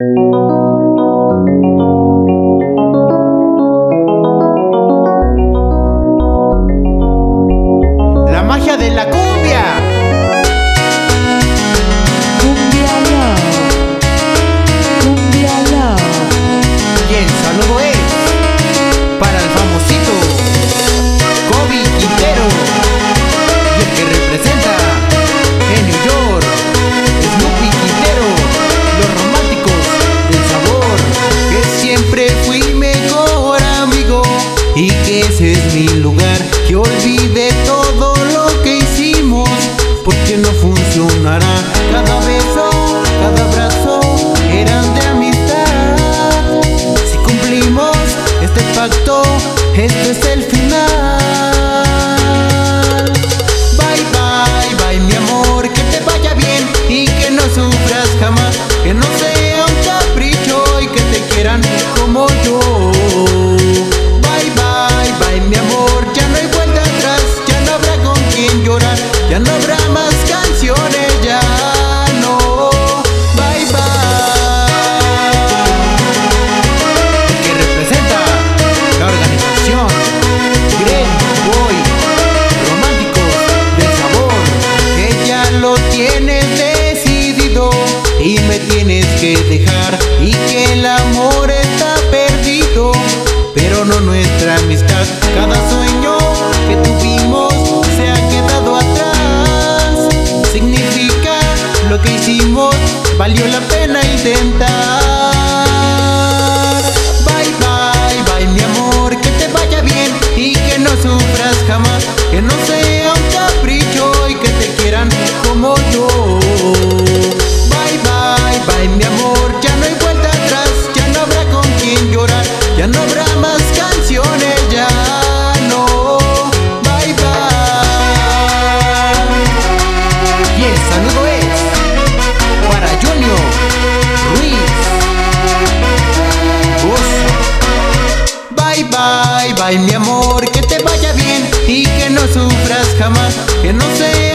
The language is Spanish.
La y que ese es mi lugar, que olvide todo lo que hicimos, porque no funcionará cada beso, cada abrazo, eran de amistad. Si cumplimos este pacto, este es el y me tienes que dejar y que el amor está perdido. Pero no nuestra amistad cada sueño que tuvimos se ha quedado atrás. Significa lo que hicimos valió la pena El saludo es para Junior Ruiz. Oso. Bye bye, bye mi amor, que te vaya bien y que no sufras jamás, que no se